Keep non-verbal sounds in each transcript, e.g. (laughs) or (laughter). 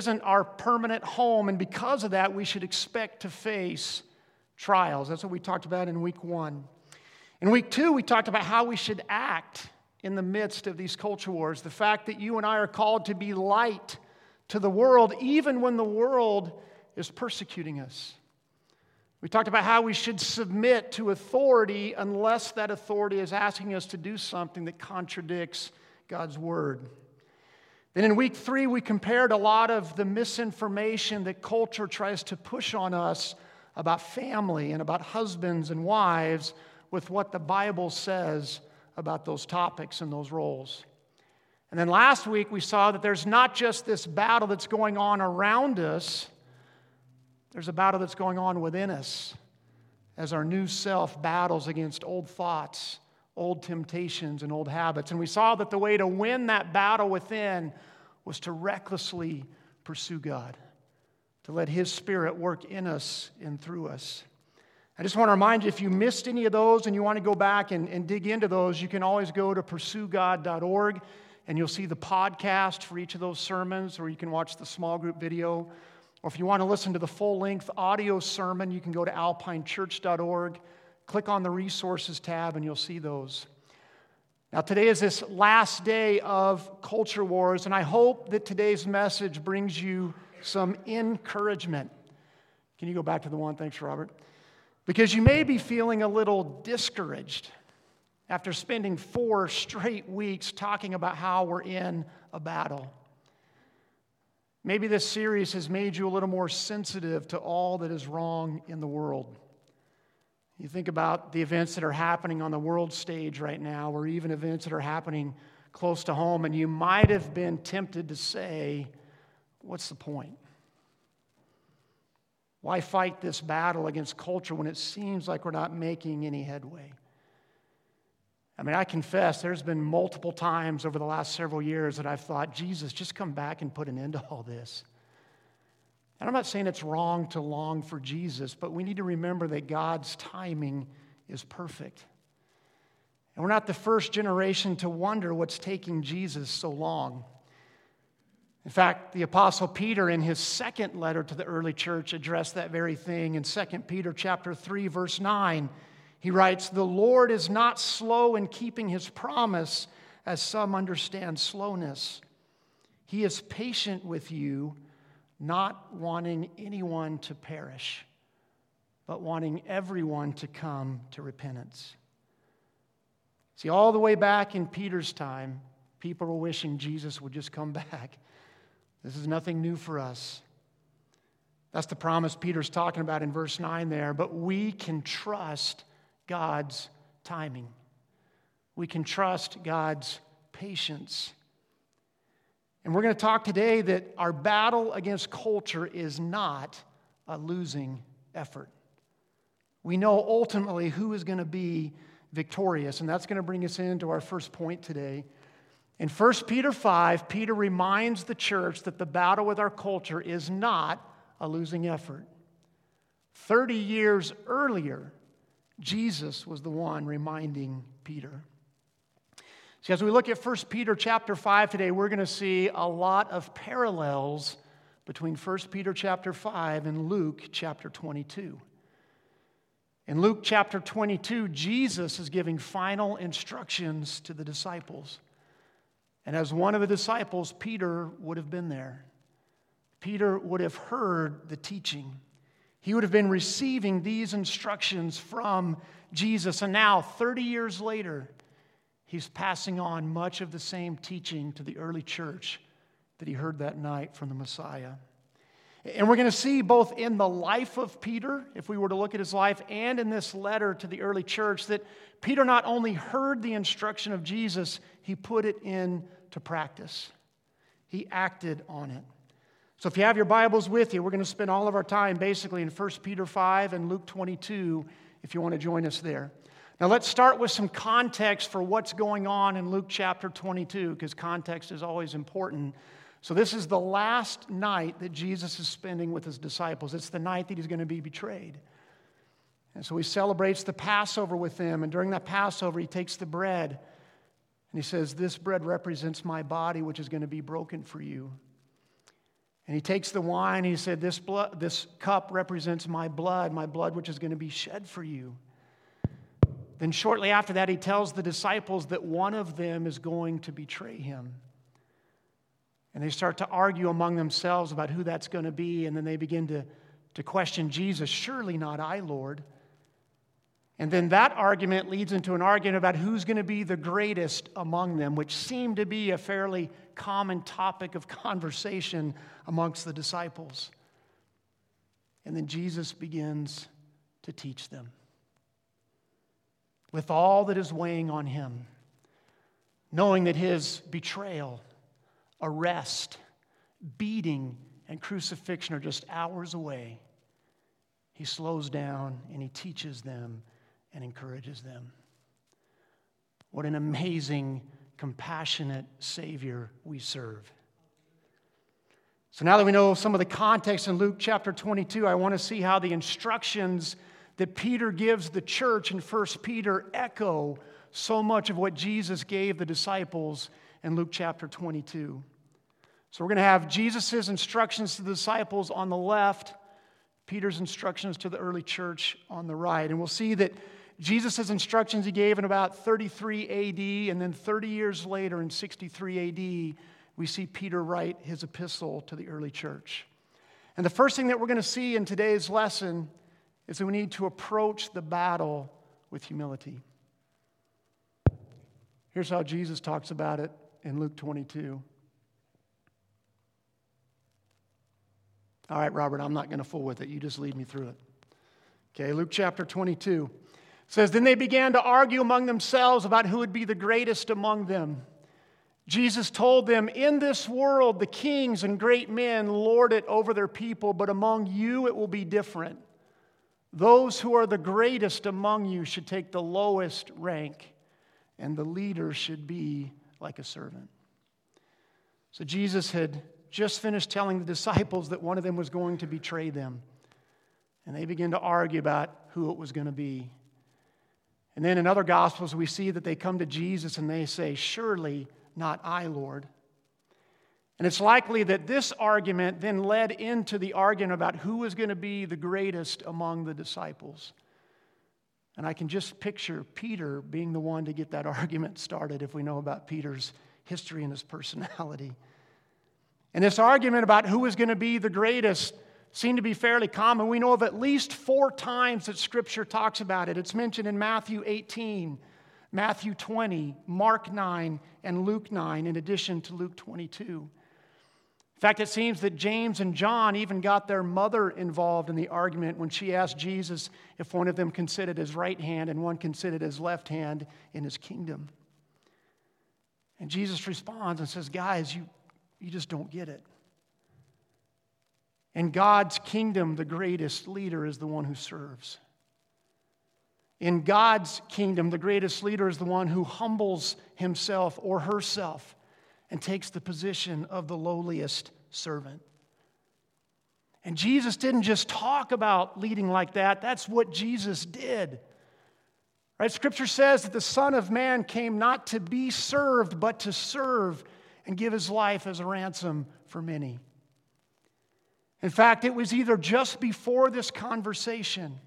isn't our permanent home, and because of that, we should expect to face trials. That's what we talked about in week one. In week two, we talked about how we should act in the midst of these culture wars. The fact that you and I are called to be light to the world, even when the world is persecuting us. We talked about how we should submit to authority unless that authority is asking us to do something that contradicts God's word. Then in week three, we compared a lot of the misinformation that culture tries to push on us about family and about husbands and wives with what the Bible says about those topics and those roles. And then last week, we saw that there's not just this battle that's going on around us, there's a battle that's going on within us as our new self battles against old thoughts, old temptations, and old habits. And we saw that the way to win that battle within was to recklessly pursue God, to let His Spirit work in us and through us. I just want to remind you if you missed any of those and you want to go back and, and dig into those, you can always go to pursuegod.org and you'll see the podcast for each of those sermons, or you can watch the small group video. Or if you want to listen to the full length audio sermon, you can go to alpinechurch.org, click on the resources tab, and you'll see those. Now, today is this last day of culture wars, and I hope that today's message brings you some encouragement. Can you go back to the one? Thanks, Robert. Because you may be feeling a little discouraged after spending four straight weeks talking about how we're in a battle. Maybe this series has made you a little more sensitive to all that is wrong in the world. You think about the events that are happening on the world stage right now, or even events that are happening close to home, and you might have been tempted to say, What's the point? Why fight this battle against culture when it seems like we're not making any headway? I mean, I confess there's been multiple times over the last several years that I've thought, Jesus, just come back and put an end to all this. And I'm not saying it's wrong to long for Jesus, but we need to remember that God's timing is perfect. And we're not the first generation to wonder what's taking Jesus so long. In fact, the apostle Peter in his second letter to the early church addressed that very thing in 2 Peter chapter 3 verse 9. He writes, "The Lord is not slow in keeping his promise, as some understand slowness. He is patient with you, not wanting anyone to perish, but wanting everyone to come to repentance." See, all the way back in Peter's time, people were wishing Jesus would just come (laughs) back. This is nothing new for us. That's the promise Peter's talking about in verse 9 there. But we can trust God's timing, we can trust God's patience. And we're going to talk today that our battle against culture is not a losing effort. We know ultimately who is going to be victorious, and that's going to bring us into our first point today. In 1 Peter 5, Peter reminds the church that the battle with our culture is not a losing effort. 30 years earlier, Jesus was the one reminding Peter. See, as we look at 1 Peter chapter 5 today, we're going to see a lot of parallels between 1 Peter chapter 5 and Luke chapter 22. In Luke chapter 22, Jesus is giving final instructions to the disciples. And as one of the disciples, Peter would have been there. Peter would have heard the teaching. He would have been receiving these instructions from Jesus. And now, 30 years later, he's passing on much of the same teaching to the early church that he heard that night from the Messiah. And we're going to see both in the life of Peter, if we were to look at his life, and in this letter to the early church, that Peter not only heard the instruction of Jesus, he put it into practice. He acted on it. So if you have your Bibles with you, we're going to spend all of our time basically in 1 Peter 5 and Luke 22 if you want to join us there. Now let's start with some context for what's going on in Luke chapter 22, because context is always important. So, this is the last night that Jesus is spending with his disciples. It's the night that he's going to be betrayed. And so he celebrates the Passover with them. And during that Passover, he takes the bread and he says, This bread represents my body, which is going to be broken for you. And he takes the wine and he said, This, blood, this cup represents my blood, my blood which is going to be shed for you. Then, shortly after that, he tells the disciples that one of them is going to betray him. And they start to argue among themselves about who that's going to be. And then they begin to, to question Jesus Surely not I, Lord. And then that argument leads into an argument about who's going to be the greatest among them, which seemed to be a fairly common topic of conversation amongst the disciples. And then Jesus begins to teach them. With all that is weighing on him, knowing that his betrayal, arrest, beating, and crucifixion are just hours away, he slows down and he teaches them and encourages them. What an amazing, compassionate Savior we serve. So now that we know some of the context in Luke chapter 22, I want to see how the instructions that Peter gives the church in 1 Peter echo so much of what Jesus gave the disciples in Luke chapter 22. So we're going to have Jesus' instructions to the disciples on the left, Peter's instructions to the early church on the right. And we'll see that Jesus' instructions he gave in about 33 AD, and then 30 years later in 63 AD, we see Peter write his epistle to the early church. And the first thing that we're going to see in today's lesson is that we need to approach the battle with humility. Here's how Jesus talks about it in Luke 22. All right, Robert, I'm not going to fool with it. You just lead me through it. Okay, Luke chapter 22 says, Then they began to argue among themselves about who would be the greatest among them. Jesus told them, In this world, the kings and great men lord it over their people, but among you it will be different. Those who are the greatest among you should take the lowest rank, and the leader should be like a servant. So Jesus had just finished telling the disciples that one of them was going to betray them. And they began to argue about who it was going to be. And then in other Gospels, we see that they come to Jesus and they say, Surely not I, Lord. And it's likely that this argument then led into the argument about who was going to be the greatest among the disciples. And I can just picture Peter being the one to get that (laughs) argument started if we know about Peter's history and his personality. And this argument about who was going to be the greatest seem to be fairly common. We know of at least four times that Scripture talks about it. It's mentioned in Matthew 18, Matthew 20, Mark 9, and Luke 9, in addition to Luke 22. In fact, it seems that James and John even got their mother involved in the argument when she asked Jesus if one of them considered his right hand and one considered his left hand in his kingdom. And Jesus responds and says, Guys, you, you just don't get it. In God's kingdom, the greatest leader is the one who serves. In God's kingdom, the greatest leader is the one who humbles himself or herself and takes the position of the lowliest servant. And Jesus didn't just talk about leading like that, that's what Jesus did. Right? Scripture says that the Son of Man came not to be served, but to serve and give his life as a ransom for many. In fact, it was either just before this conversation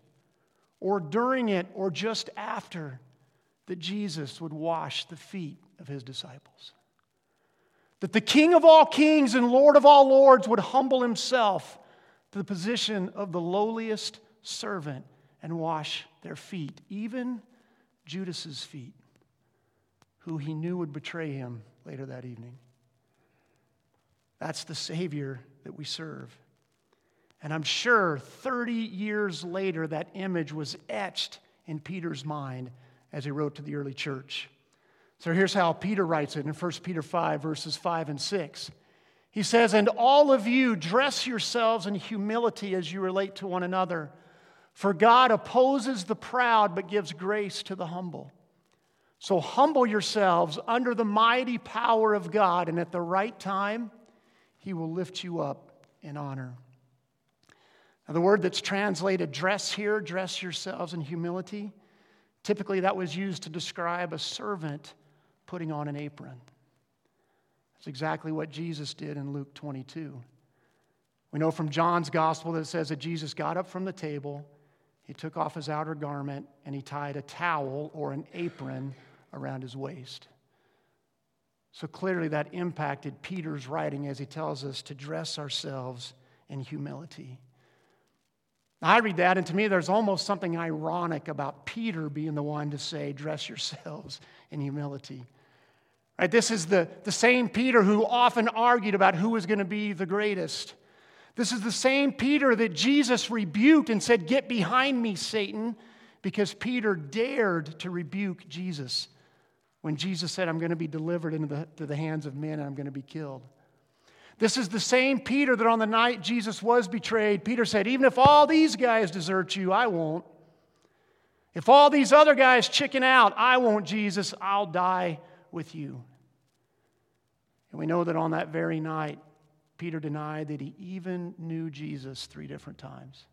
or during it or just after that Jesus would wash the feet of his disciples. That the King of all kings and Lord of all lords would humble himself to the position of the lowliest servant and wash their feet, even Judas's feet, who he knew would betray him later that evening. That's the Savior that we serve. And I'm sure 30 years later, that image was etched in Peter's mind as he wrote to the early church. So here's how Peter writes it in 1 Peter 5, verses 5 and 6. He says, And all of you dress yourselves in humility as you relate to one another. For God opposes the proud, but gives grace to the humble. So humble yourselves under the mighty power of God, and at the right time, He will lift you up in honor. Now, the word that's translated dress here, dress yourselves in humility, typically that was used to describe a servant putting on an apron. That's exactly what Jesus did in Luke 22. We know from John's gospel that it says that Jesus got up from the table, he took off his outer garment, and he tied a towel or an apron around his waist. So clearly, that impacted Peter's writing as he tells us to dress ourselves in humility. I read that, and to me, there's almost something ironic about Peter being the one to say, Dress yourselves in humility. Right? This is the, the same Peter who often argued about who was going to be the greatest. This is the same Peter that Jesus rebuked and said, Get behind me, Satan, because Peter dared to rebuke Jesus when Jesus said, I'm going to be delivered into the, to the hands of men and I'm going to be killed. This is the same Peter that on the night Jesus was betrayed, Peter said, Even if all these guys desert you, I won't. If all these other guys chicken out, I won't, Jesus. I'll die with you. And we know that on that very night, Peter denied that he even knew Jesus three different times.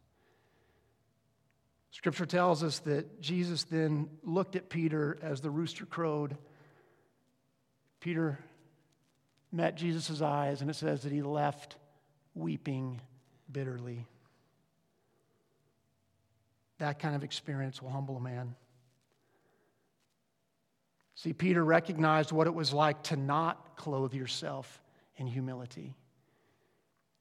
Scripture tells us that Jesus then looked at Peter as the rooster crowed. Peter met Jesus' eyes, and it says that he left weeping bitterly. That kind of experience will humble a man. See, Peter recognized what it was like to not clothe yourself in humility.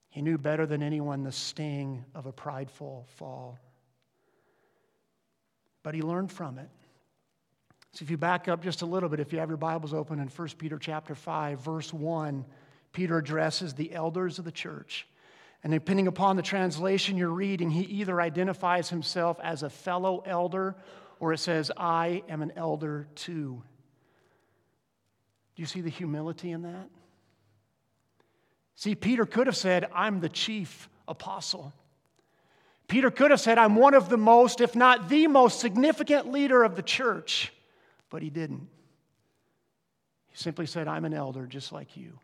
He knew better than anyone the sting of a prideful fall. But he learned from it. So if you back up just a little bit, if you have your Bibles open in 1 Peter chapter 5, verse 1, Peter addresses the elders of the church. And depending upon the translation you're reading, he either identifies himself as a fellow elder or it says, I am an elder too. Do you see the humility in that? See, Peter could have said, I'm the chief apostle. Peter could have said, I'm one of the most, if not the most significant leader of the church. But he didn't. He simply said, I'm an elder just like you.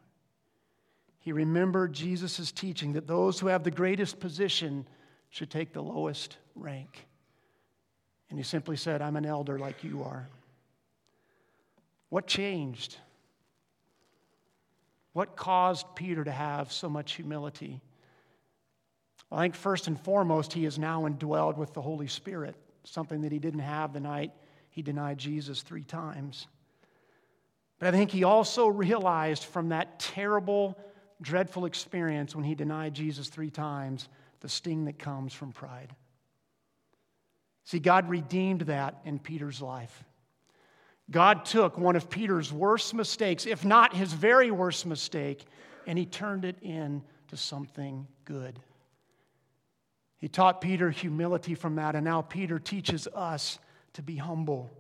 He remembered Jesus' teaching that those who have the greatest position should take the lowest rank. And he simply said, I'm an elder like you are. What changed? What caused Peter to have so much humility? I think first and foremost, he is now indwelled with the Holy Spirit, something that he didn't have the night he denied Jesus three times. But I think he also realized from that terrible, dreadful experience when he denied Jesus three times the sting that comes from pride. See, God redeemed that in Peter's life. God took one of Peter's worst mistakes, if not his very worst mistake, and he turned it into something good. He taught Peter humility from that, and now Peter teaches us to be humble.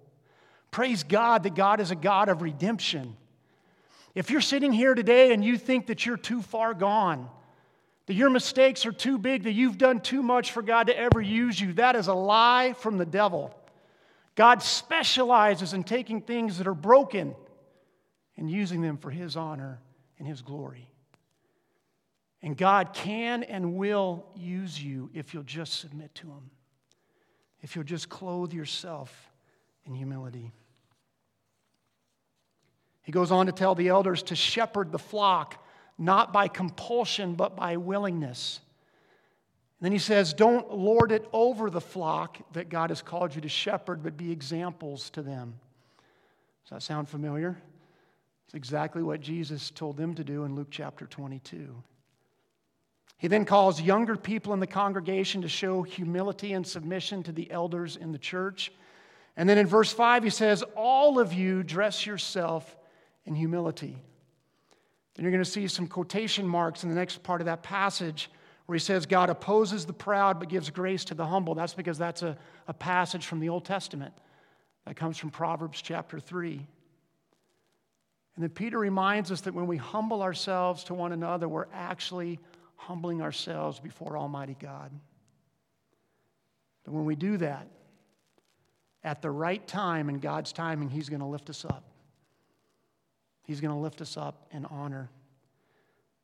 Praise God that God is a God of redemption. If you're sitting here today and you think that you're too far gone, that your mistakes are too big, that you've done too much for God to ever use you, that is a lie from the devil. God specializes in taking things that are broken and using them for His honor and His glory. And God can and will use you if you'll just submit to Him if you'll just clothe yourself in humility. He goes on to tell the elders to shepherd the flock, not by compulsion, but by willingness. And then he says, Don't lord it over the flock that God has called you to shepherd, but be examples to them. Does that sound familiar? It's exactly what Jesus told them to do in Luke chapter 22. He then calls younger people in the congregation to show humility and submission to the elders in the church. And then in verse 5, he says, All of you dress yourself in humility. Then you're going to see some quotation marks in the next part of that passage where he says, God opposes the proud but gives grace to the humble. That's because that's a, a passage from the Old Testament that comes from Proverbs chapter 3. And then Peter reminds us that when we humble ourselves to one another, we're actually humbling ourselves before Almighty God. But when we do that, at the right time, in God's timing, He's going to lift us up. He's going to lift us up in honor.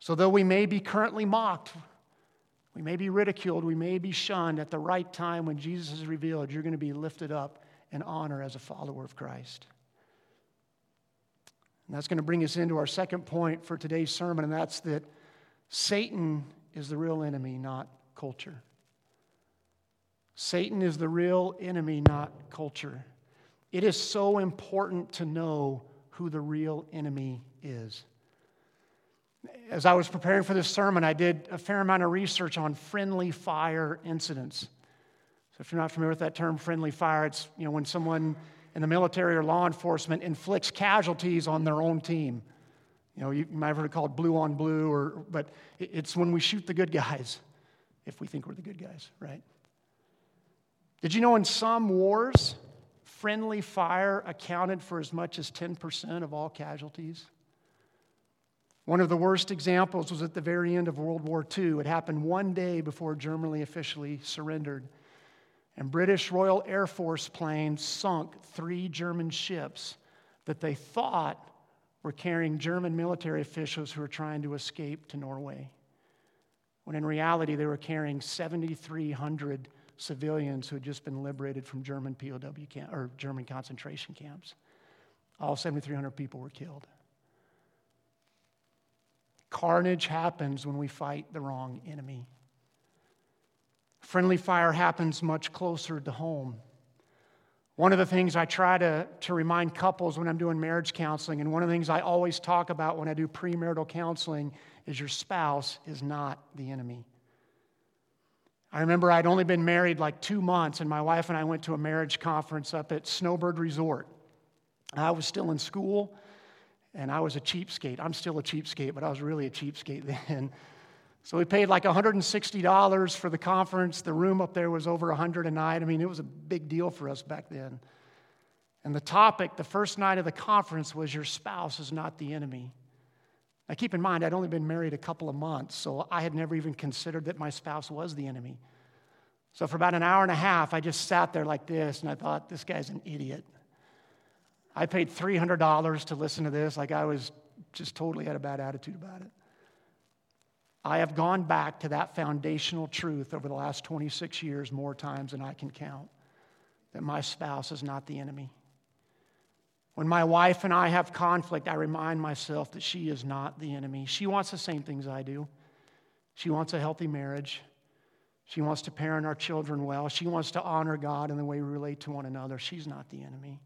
So, though we may be currently mocked, we may be ridiculed, we may be shunned, at the right time when Jesus is revealed, you're going to be lifted up in honor as a follower of Christ. And that's going to bring us into our second point for today's sermon, and that's that Satan is the real enemy, not culture. Satan is the real enemy, not culture. It is so important to know who the real enemy is. As I was preparing for this sermon, I did a fair amount of research on friendly fire incidents. So, if you're not familiar with that term, friendly fire, it's you know, when someone in the military or law enforcement inflicts casualties on their own team. You know, you might have heard it called blue on blue, or, but it's when we shoot the good guys, if we think we're the good guys, right? Did you know in some wars, friendly fire accounted for as much as 10% of all casualties? One of the worst examples was at the very end of World War II. It happened one day before Germany officially surrendered. And British Royal Air Force planes sunk three German ships that they thought were carrying German military officials who were trying to escape to Norway. When in reality, they were carrying 7,300 civilians who had just been liberated from German POW camp, or German concentration camps. All 7,300 people were killed. Carnage happens when we fight the wrong enemy. Friendly fire happens much closer to home. One of the things I try to, to remind couples when I'm doing marriage counseling, and one of the things I always talk about when I do premarital counseling, is your spouse is not the enemy. I remember I'd only been married like two months, and my wife and I went to a marriage conference up at Snowbird Resort. I was still in school, and I was a cheapskate. I'm still a cheapskate, but I was really a cheapskate (laughs) then. So we paid like $160 for the conference. The room up there was over 100 a night. I mean, it was a big deal for us back then. And the topic, the first night of the conference, was Your spouse is not the enemy. Now, keep in mind, I'd only been married a couple of months, so I had never even considered that my spouse was the enemy. So, for about an hour and a half, I just sat there like this, and I thought, this guy's an idiot. I paid $300 to listen to this, like I was just totally had a bad attitude about it. I have gone back to that foundational truth over the last 26 years more times than I can count that my spouse is not the enemy. When my wife and I have conflict, I remind myself that she is not the enemy. She wants the same things I do. She wants a healthy marriage. She wants to parent our children well. She wants to honor God in the way we relate to one another. She's not the enemy.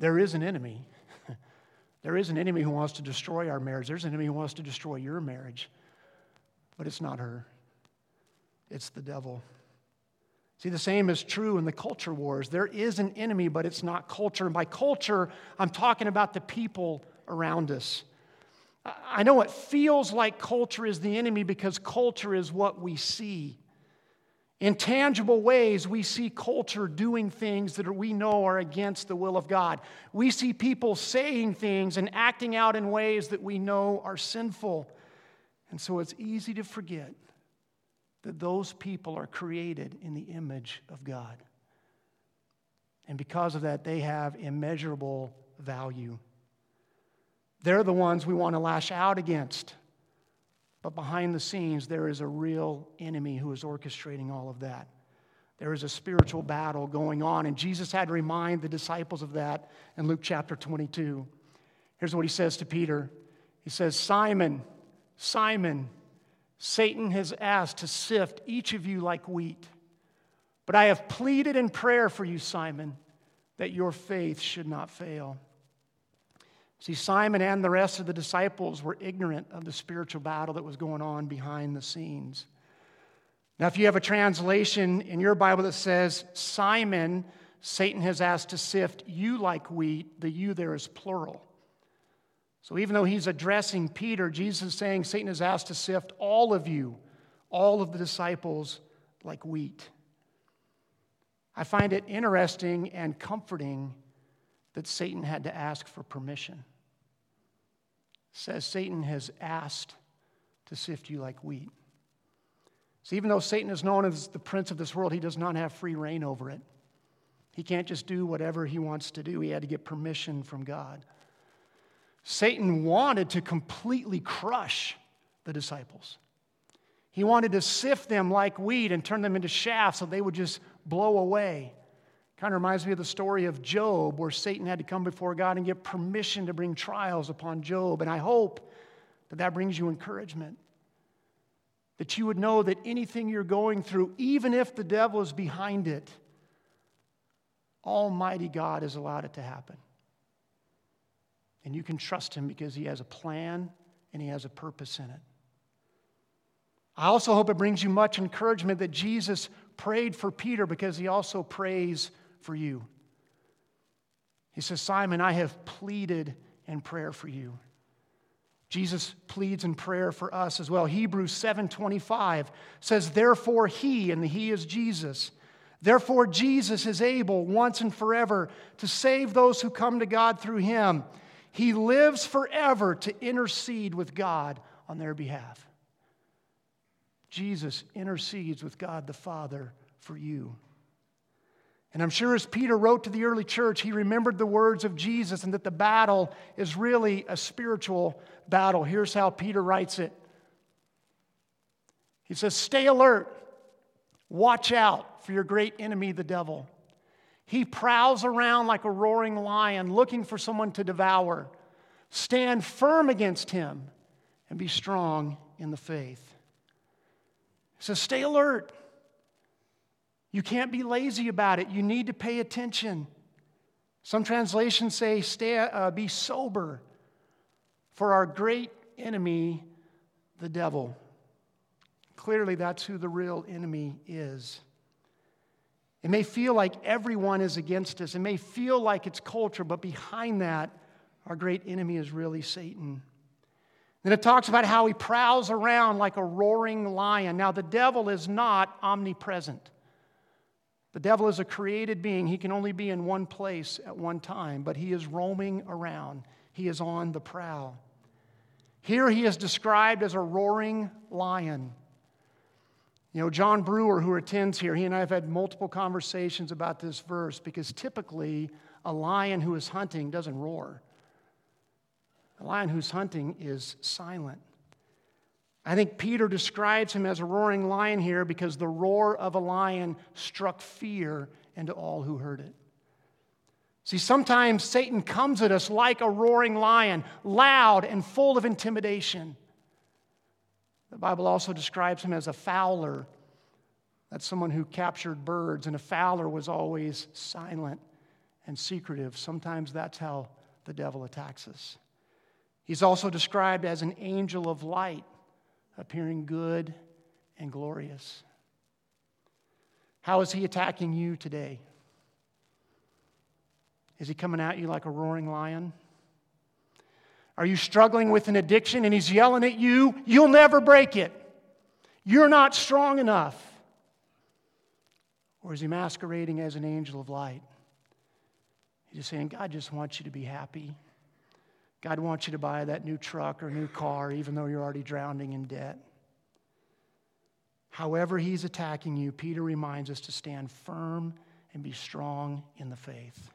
There is an enemy. (laughs) there is an enemy who wants to destroy our marriage. There's an enemy who wants to destroy your marriage. But it's not her, it's the devil. See, the same is true in the culture wars. There is an enemy, but it's not culture. And by culture, I'm talking about the people around us. I know it feels like culture is the enemy because culture is what we see. In tangible ways, we see culture doing things that we know are against the will of God. We see people saying things and acting out in ways that we know are sinful. And so it's easy to forget that those people are created in the image of God. And because of that, they have immeasurable value. They're the ones we want to lash out against. But behind the scenes, there is a real enemy who is orchestrating all of that. There is a spiritual battle going on, and Jesus had to remind the disciples of that in Luke chapter 22. Here's what he says to Peter He says, Simon, Simon, Satan has asked to sift each of you like wheat. But I have pleaded in prayer for you, Simon, that your faith should not fail. See, Simon and the rest of the disciples were ignorant of the spiritual battle that was going on behind the scenes. Now, if you have a translation in your Bible that says, Simon, Satan has asked to sift you like wheat, the you there is plural. So even though he's addressing Peter, Jesus is saying Satan has asked to sift all of you, all of the disciples, like wheat. I find it interesting and comforting that Satan had to ask for permission. Says Satan has asked to sift you like wheat. So even though Satan is known as the prince of this world, he does not have free rein over it. He can't just do whatever he wants to do. He had to get permission from God. Satan wanted to completely crush the disciples. He wanted to sift them like wheat and turn them into shafts so they would just blow away. Kind of reminds me of the story of Job, where Satan had to come before God and get permission to bring trials upon Job. And I hope that that brings you encouragement. that you would know that anything you're going through, even if the devil is behind it, Almighty God has allowed it to happen. And you can trust Him because He has a plan and He has a purpose in it. I also hope it brings you much encouragement that Jesus prayed for Peter because He also prays for you. He says, Simon, I have pleaded in prayer for you. Jesus pleads in prayer for us as well. Hebrews 7:25 says, "Therefore he, and the he is Jesus, therefore Jesus is able once and forever to save those who come to God through him. He lives forever to intercede with God on their behalf." Jesus intercedes with God the Father for you. And I'm sure as Peter wrote to the early church, he remembered the words of Jesus and that the battle is really a spiritual battle. Here's how Peter writes it He says, Stay alert, watch out for your great enemy, the devil. He prowls around like a roaring lion looking for someone to devour. Stand firm against him and be strong in the faith. He says, Stay alert. You can't be lazy about it. You need to pay attention. Some translations say, stay, uh, be sober for our great enemy, the devil. Clearly, that's who the real enemy is. It may feel like everyone is against us, it may feel like it's culture, but behind that, our great enemy is really Satan. Then it talks about how he prowls around like a roaring lion. Now, the devil is not omnipresent. The devil is a created being. He can only be in one place at one time, but he is roaming around. He is on the prowl. Here he is described as a roaring lion. You know, John Brewer, who attends here, he and I have had multiple conversations about this verse because typically a lion who is hunting doesn't roar. A lion who's hunting is silent. I think Peter describes him as a roaring lion here because the roar of a lion struck fear into all who heard it. See, sometimes Satan comes at us like a roaring lion, loud and full of intimidation. The Bible also describes him as a fowler. That's someone who captured birds, and a fowler was always silent and secretive. Sometimes that's how the devil attacks us. He's also described as an angel of light appearing good and glorious. How is he attacking you today? Is he coming at you like a roaring lion? Are you struggling with an addiction and he's yelling at you? You'll never break it. You're not strong enough. Or is he masquerading as an angel of light? He's just saying, God just wants you to be happy. God wants you to buy that new truck or new car, even though you're already drowning in debt. However, he's attacking you, Peter reminds us to stand firm and be strong in the faith.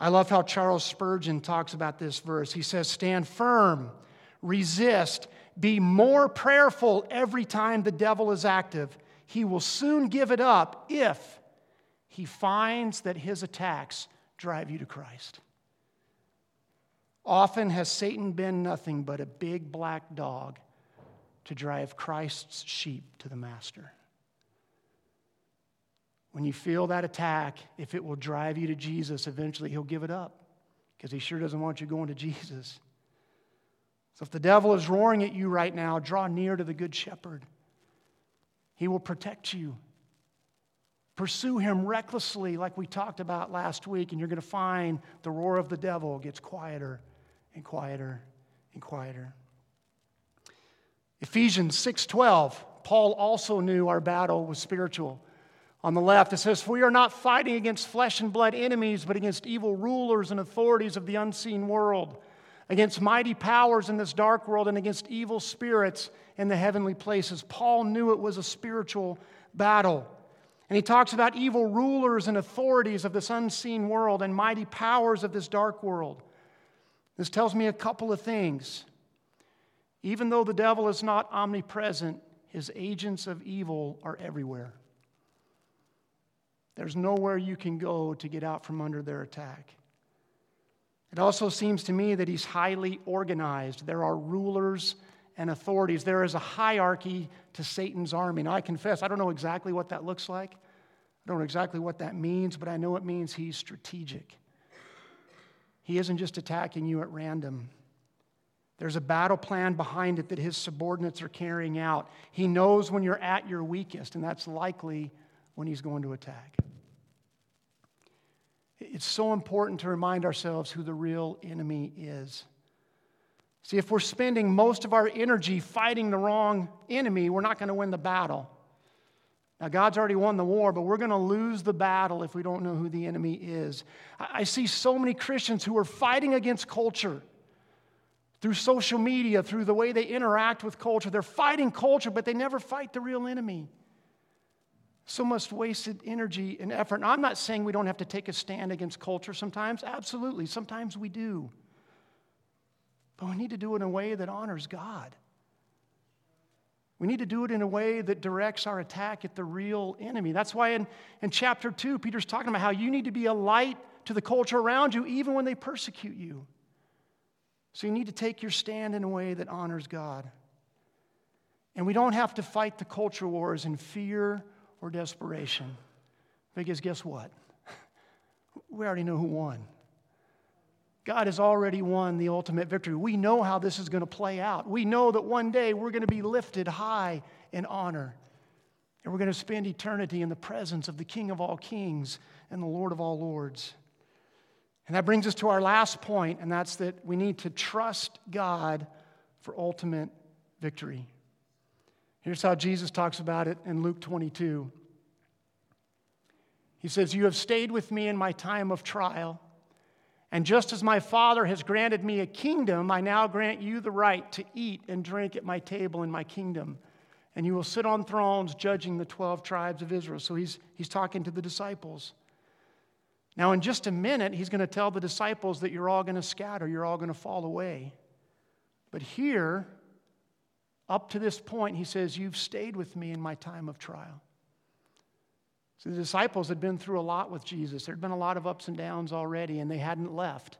I love how Charles Spurgeon talks about this verse. He says, Stand firm, resist, be more prayerful every time the devil is active. He will soon give it up if he finds that his attacks drive you to Christ. Often has Satan been nothing but a big black dog to drive Christ's sheep to the master. When you feel that attack, if it will drive you to Jesus, eventually he'll give it up because he sure doesn't want you going to Jesus. So if the devil is roaring at you right now, draw near to the good shepherd. He will protect you. Pursue him recklessly, like we talked about last week, and you're going to find the roar of the devil gets quieter and quieter and quieter. Ephesians 6:12, Paul also knew our battle was spiritual. On the left, it says, For we are not fighting against flesh and blood enemies, but against evil rulers and authorities of the unseen world, against mighty powers in this dark world, and against evil spirits in the heavenly places. Paul knew it was a spiritual battle. And he talks about evil rulers and authorities of this unseen world and mighty powers of this dark world. This tells me a couple of things. Even though the devil is not omnipresent, his agents of evil are everywhere. There's nowhere you can go to get out from under their attack. It also seems to me that he's highly organized. There are rulers and authorities. There is a hierarchy to Satan's army. Now, I confess, I don't know exactly what that looks like. I don't know exactly what that means, but I know it means he's strategic. He isn't just attacking you at random. There's a battle plan behind it that his subordinates are carrying out. He knows when you're at your weakest, and that's likely when he's going to attack. It's so important to remind ourselves who the real enemy is. See, if we're spending most of our energy fighting the wrong enemy, we're not going to win the battle. Now, God's already won the war, but we're going to lose the battle if we don't know who the enemy is. I see so many Christians who are fighting against culture through social media, through the way they interact with culture. They're fighting culture, but they never fight the real enemy. So much wasted energy and effort. I'm not saying we don't have to take a stand against culture sometimes. Absolutely. Sometimes we do. But we need to do it in a way that honors God. We need to do it in a way that directs our attack at the real enemy. That's why in, in chapter 2, Peter's talking about how you need to be a light to the culture around you, even when they persecute you. So you need to take your stand in a way that honors God. And we don't have to fight the culture wars in fear or desperation. Because guess what? (laughs) We already know who won. God has already won the ultimate victory. We know how this is going to play out. We know that one day we're going to be lifted high in honor. And we're going to spend eternity in the presence of the King of all kings and the Lord of all lords. And that brings us to our last point, and that's that we need to trust God for ultimate victory. Here's how Jesus talks about it in Luke 22. He says, You have stayed with me in my time of trial and just as my Father has granted me a kingdom, I now grant you the right to eat and drink at my table in my kingdom. And you will sit on thrones judging the 12 tribes of Israel. So he's, he's talking to the disciples. Now, in just a minute, he's going to tell the disciples that you're all going to scatter, you're all going to fall away. But here, up to this point, he says, You've stayed with me in my time of trial. So the disciples had been through a lot with Jesus. There'd been a lot of ups and downs already, and they hadn't left.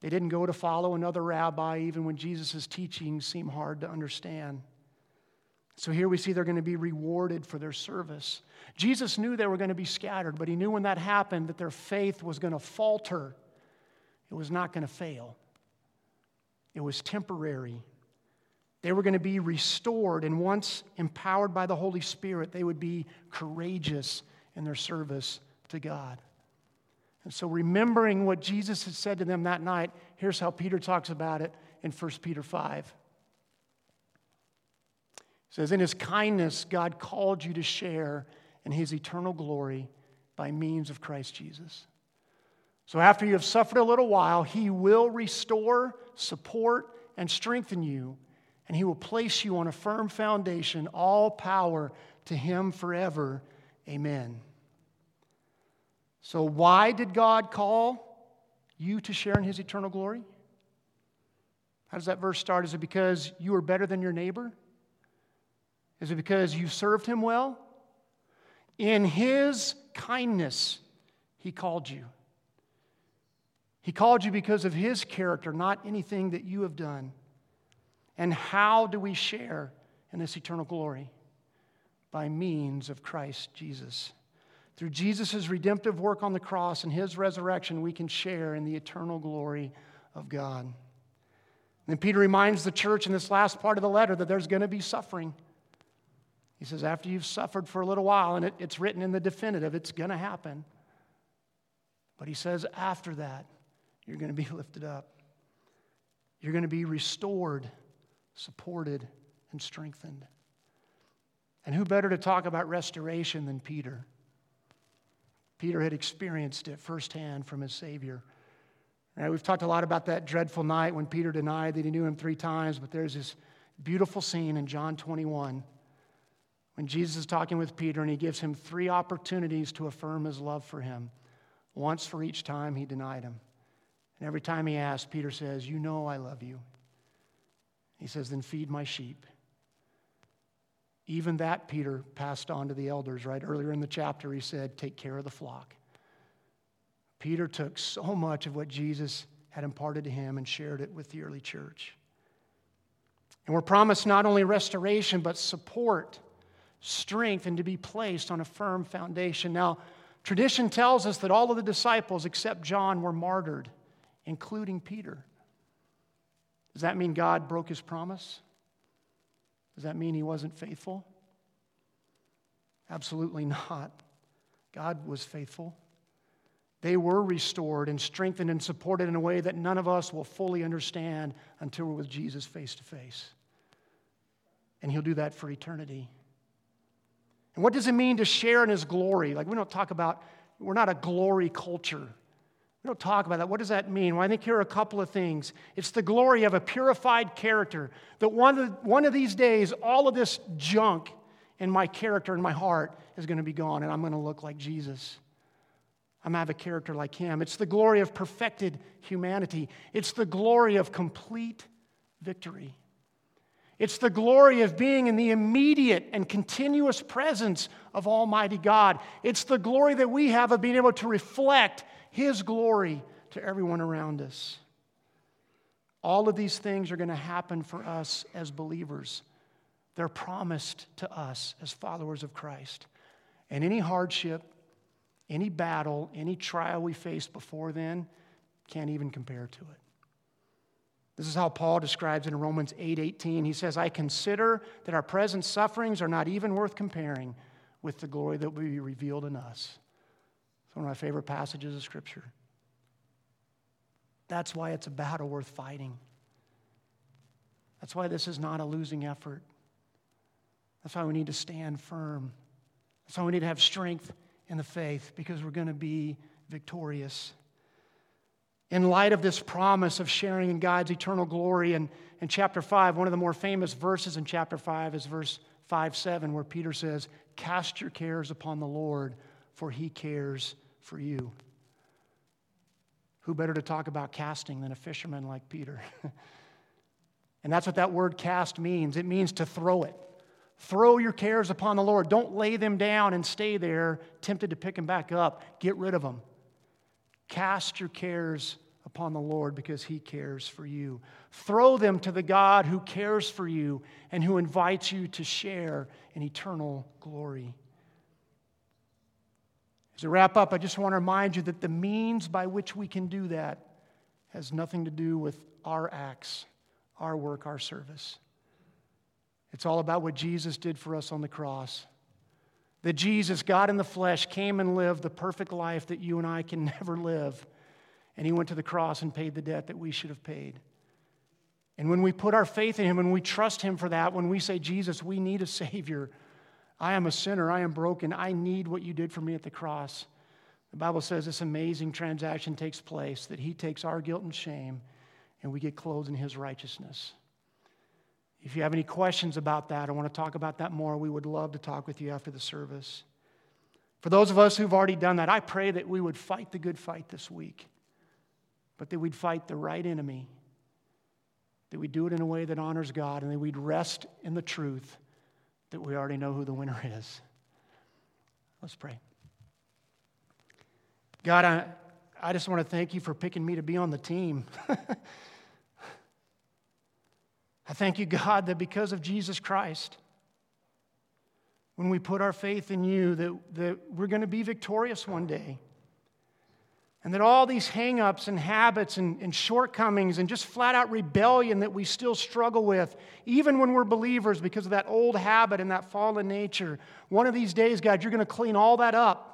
They didn't go to follow another rabbi, even when Jesus' teachings seemed hard to understand. So here we see they're going to be rewarded for their service. Jesus knew they were going to be scattered, but he knew when that happened that their faith was going to falter. It was not going to fail, it was temporary. They were going to be restored, and once empowered by the Holy Spirit, they would be courageous in their service to God. And so, remembering what Jesus had said to them that night, here's how Peter talks about it in 1 Peter 5. He says, In his kindness, God called you to share in his eternal glory by means of Christ Jesus. So, after you have suffered a little while, he will restore, support, and strengthen you, and he will place you on a firm foundation, all power to him forever. Amen. So, why did God call you to share in his eternal glory? How does that verse start? Is it because you are better than your neighbor? Is it because you served him well? In his kindness, he called you. He called you because of his character, not anything that you have done. And how do we share in this eternal glory? By means of Christ Jesus. Through Jesus' redemptive work on the cross and his resurrection, we can share in the eternal glory of God. And then Peter reminds the church in this last part of the letter that there's going to be suffering. He says, after you've suffered for a little while, and it, it's written in the definitive, it's going to happen. But he says, after that, you're going to be (laughs) lifted up. You're going to be restored, supported, and strengthened. And who better to talk about restoration than Peter? Peter had experienced it firsthand from his Savior. Right, we've talked a lot about that dreadful night when Peter denied that he knew him three times, but there's this beautiful scene in John 21 when Jesus is talking with Peter and he gives him three opportunities to affirm his love for him. Once for each time he denied him. And every time he asked, Peter says, You know I love you. He says, Then feed my sheep. Even that Peter passed on to the elders, right? Earlier in the chapter, he said, Take care of the flock. Peter took so much of what Jesus had imparted to him and shared it with the early church. And we're promised not only restoration, but support, strength, and to be placed on a firm foundation. Now, tradition tells us that all of the disciples except John were martyred, including Peter. Does that mean God broke his promise? Does that mean he wasn't faithful? Absolutely (laughs) not. God was faithful. They were restored and strengthened and supported in a way that none of us will fully understand until we're with Jesus face to face. And He'll do that for eternity. And what does it mean to share in His glory? Like, we don't talk about, we're not a glory culture. We don't talk about that. What does that mean? Well, I think here are a couple of things. It's the glory of a purified character. That one of, one of these days, all of this junk in my character and my heart is going to be gone, and I'm going to look like Jesus. I'm going to have a character like him. It's the glory of perfected humanity, it's the glory of complete victory. It's the glory of being in the immediate and continuous presence of Almighty God. It's the glory that we have of being able to reflect His glory to everyone around us. All of these things are going to happen for us as believers. They're promised to us as followers of Christ. And any hardship, any battle, any trial we face before then can't even compare to it. This is how Paul describes it in Romans 8 18. He says, I consider that our present sufferings are not even worth comparing with the glory that will be revealed in us. It's one of my favorite passages of Scripture. That's why it's a battle worth fighting. That's why this is not a losing effort. That's why we need to stand firm. That's why we need to have strength in the faith because we're going to be victorious. In light of this promise of sharing in God's eternal glory, and in chapter 5, one of the more famous verses in chapter 5 is verse 5 7, where Peter says, Cast your cares upon the Lord, for he cares for you. Who better to talk about casting than a fisherman like Peter? (laughs) and that's what that word cast means it means to throw it. Throw your cares upon the Lord. Don't lay them down and stay there, tempted to pick them back up. Get rid of them. Cast your cares upon the Lord because He cares for you. Throw them to the God who cares for you and who invites you to share in eternal glory. As I wrap up, I just want to remind you that the means by which we can do that has nothing to do with our acts, our work, our service. It's all about what Jesus did for us on the cross. That Jesus, God in the flesh, came and lived the perfect life that you and I can (laughs) never live. And he went to the cross and paid the debt that we should have paid. And when we put our faith in him and we trust him for that, when we say, Jesus, we need a Savior, I am a sinner, I am broken, I need what you did for me at the cross. The Bible says this amazing transaction takes place that he takes our guilt and shame and we get clothed in his righteousness. If you have any questions about that or want to talk about that more, we would love to talk with you after the service. For those of us who've already done that, I pray that we would fight the good fight this week, but that we'd fight the right enemy, that we do it in a way that honors God, and that we'd rest in the truth that we already know who the winner (laughs) is. Let's pray. God, I, I just want to thank you for picking me to be on the team. (laughs) I thank you, God, that because of Jesus Christ, when we put our faith in you, that, that we're going to be victorious one day. And that all these hangups and habits and, and shortcomings and just flat out rebellion that we still struggle with, even when we're believers because of that old habit and that fallen nature, one of these days, God, you're going to clean all that up.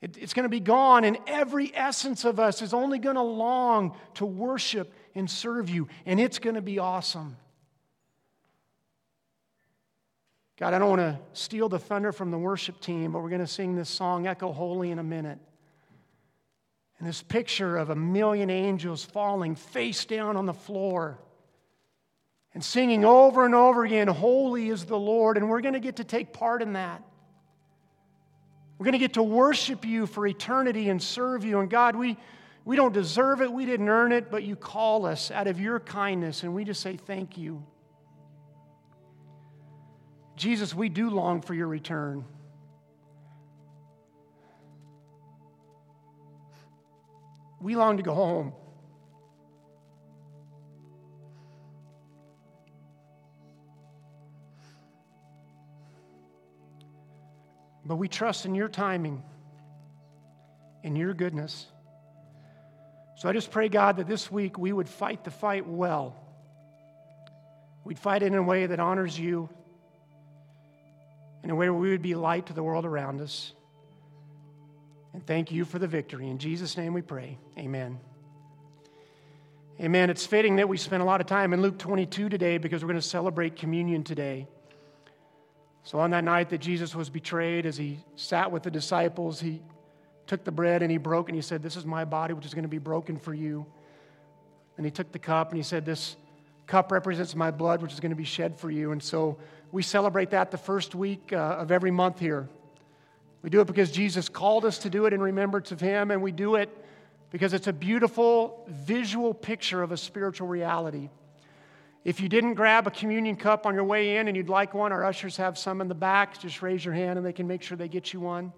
It, it's going to be gone, and every essence of us is only going to long to worship and serve you, and it's going to be awesome. God, I don't want to steal the thunder from the worship team, but we're going to sing this song, Echo Holy, in a minute. And this picture of a million angels falling face down on the floor and singing over and over again, Holy is the Lord. And we're going to get to take part in that. We're going to get to worship you for eternity and serve you. And God, we, we don't deserve it, we didn't earn it, but you call us out of your kindness, and we just say thank you. Jesus, we do long for your return. We long to go home. But we trust in your timing, in your goodness. So I just pray, God, that this week we would fight the fight well. We'd fight it in a way that honors you in a way where we would be light to the world around us. And thank you for the victory. In Jesus' name we pray. Amen. Amen. It's fitting that we spend a lot of time in Luke 22 today because we're going to celebrate communion today. So, on that night that Jesus was betrayed, as he sat with the disciples, he took the bread and he broke and he said, This is my body, which is going to be broken for you. And he took the cup and he said, This cup represents my blood, which is going to be shed for you. And so we celebrate that the first week uh, of every month here. We do it because Jesus called us to do it in remembrance of him, and we do it because it's a beautiful visual picture of a spiritual reality. If you didn't grab a communion cup on your way in and you'd like one, our ushers have some in the back. Just raise your hand and they can make sure they get you one.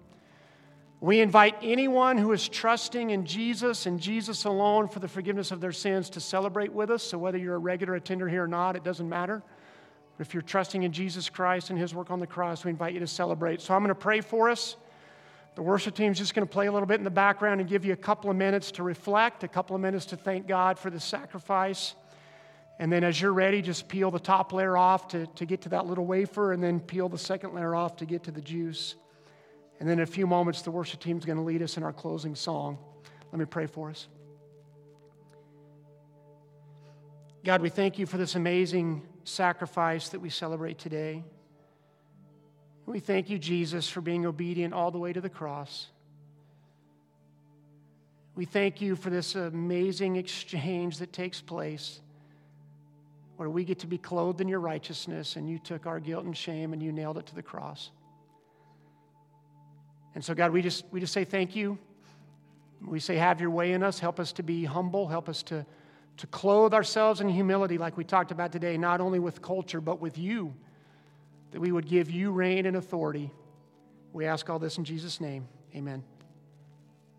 We invite anyone who is trusting in Jesus and Jesus alone for the forgiveness of their sins to celebrate with us. So, whether you're a regular attender here or not, it doesn't matter. If you're trusting in Jesus Christ and his work on the cross, we invite you to celebrate. So, I'm going to pray for us. The worship team is just going to play a little bit in the background and give you a couple of minutes to reflect, a couple of minutes to thank God for the sacrifice. And then, as you're ready, just peel the top layer off to, to get to that little wafer, and then peel the second layer off to get to the juice. And then in a few moments, the worship team is going to lead us in our closing song. Let me pray for us. God, we thank you for this amazing sacrifice that we celebrate today. We thank you, Jesus, for being obedient all the way to the cross. We thank you for this amazing exchange that takes place where we get to be clothed in your righteousness and you took our guilt and shame and you nailed it to the cross. And so, God, we just, we just say thank you. We say, have your way in us. Help us to be humble. Help us to, to clothe ourselves in humility, like we talked about today, not only with culture, but with you, that we would give you reign and authority. We ask all this in Jesus' name. Amen.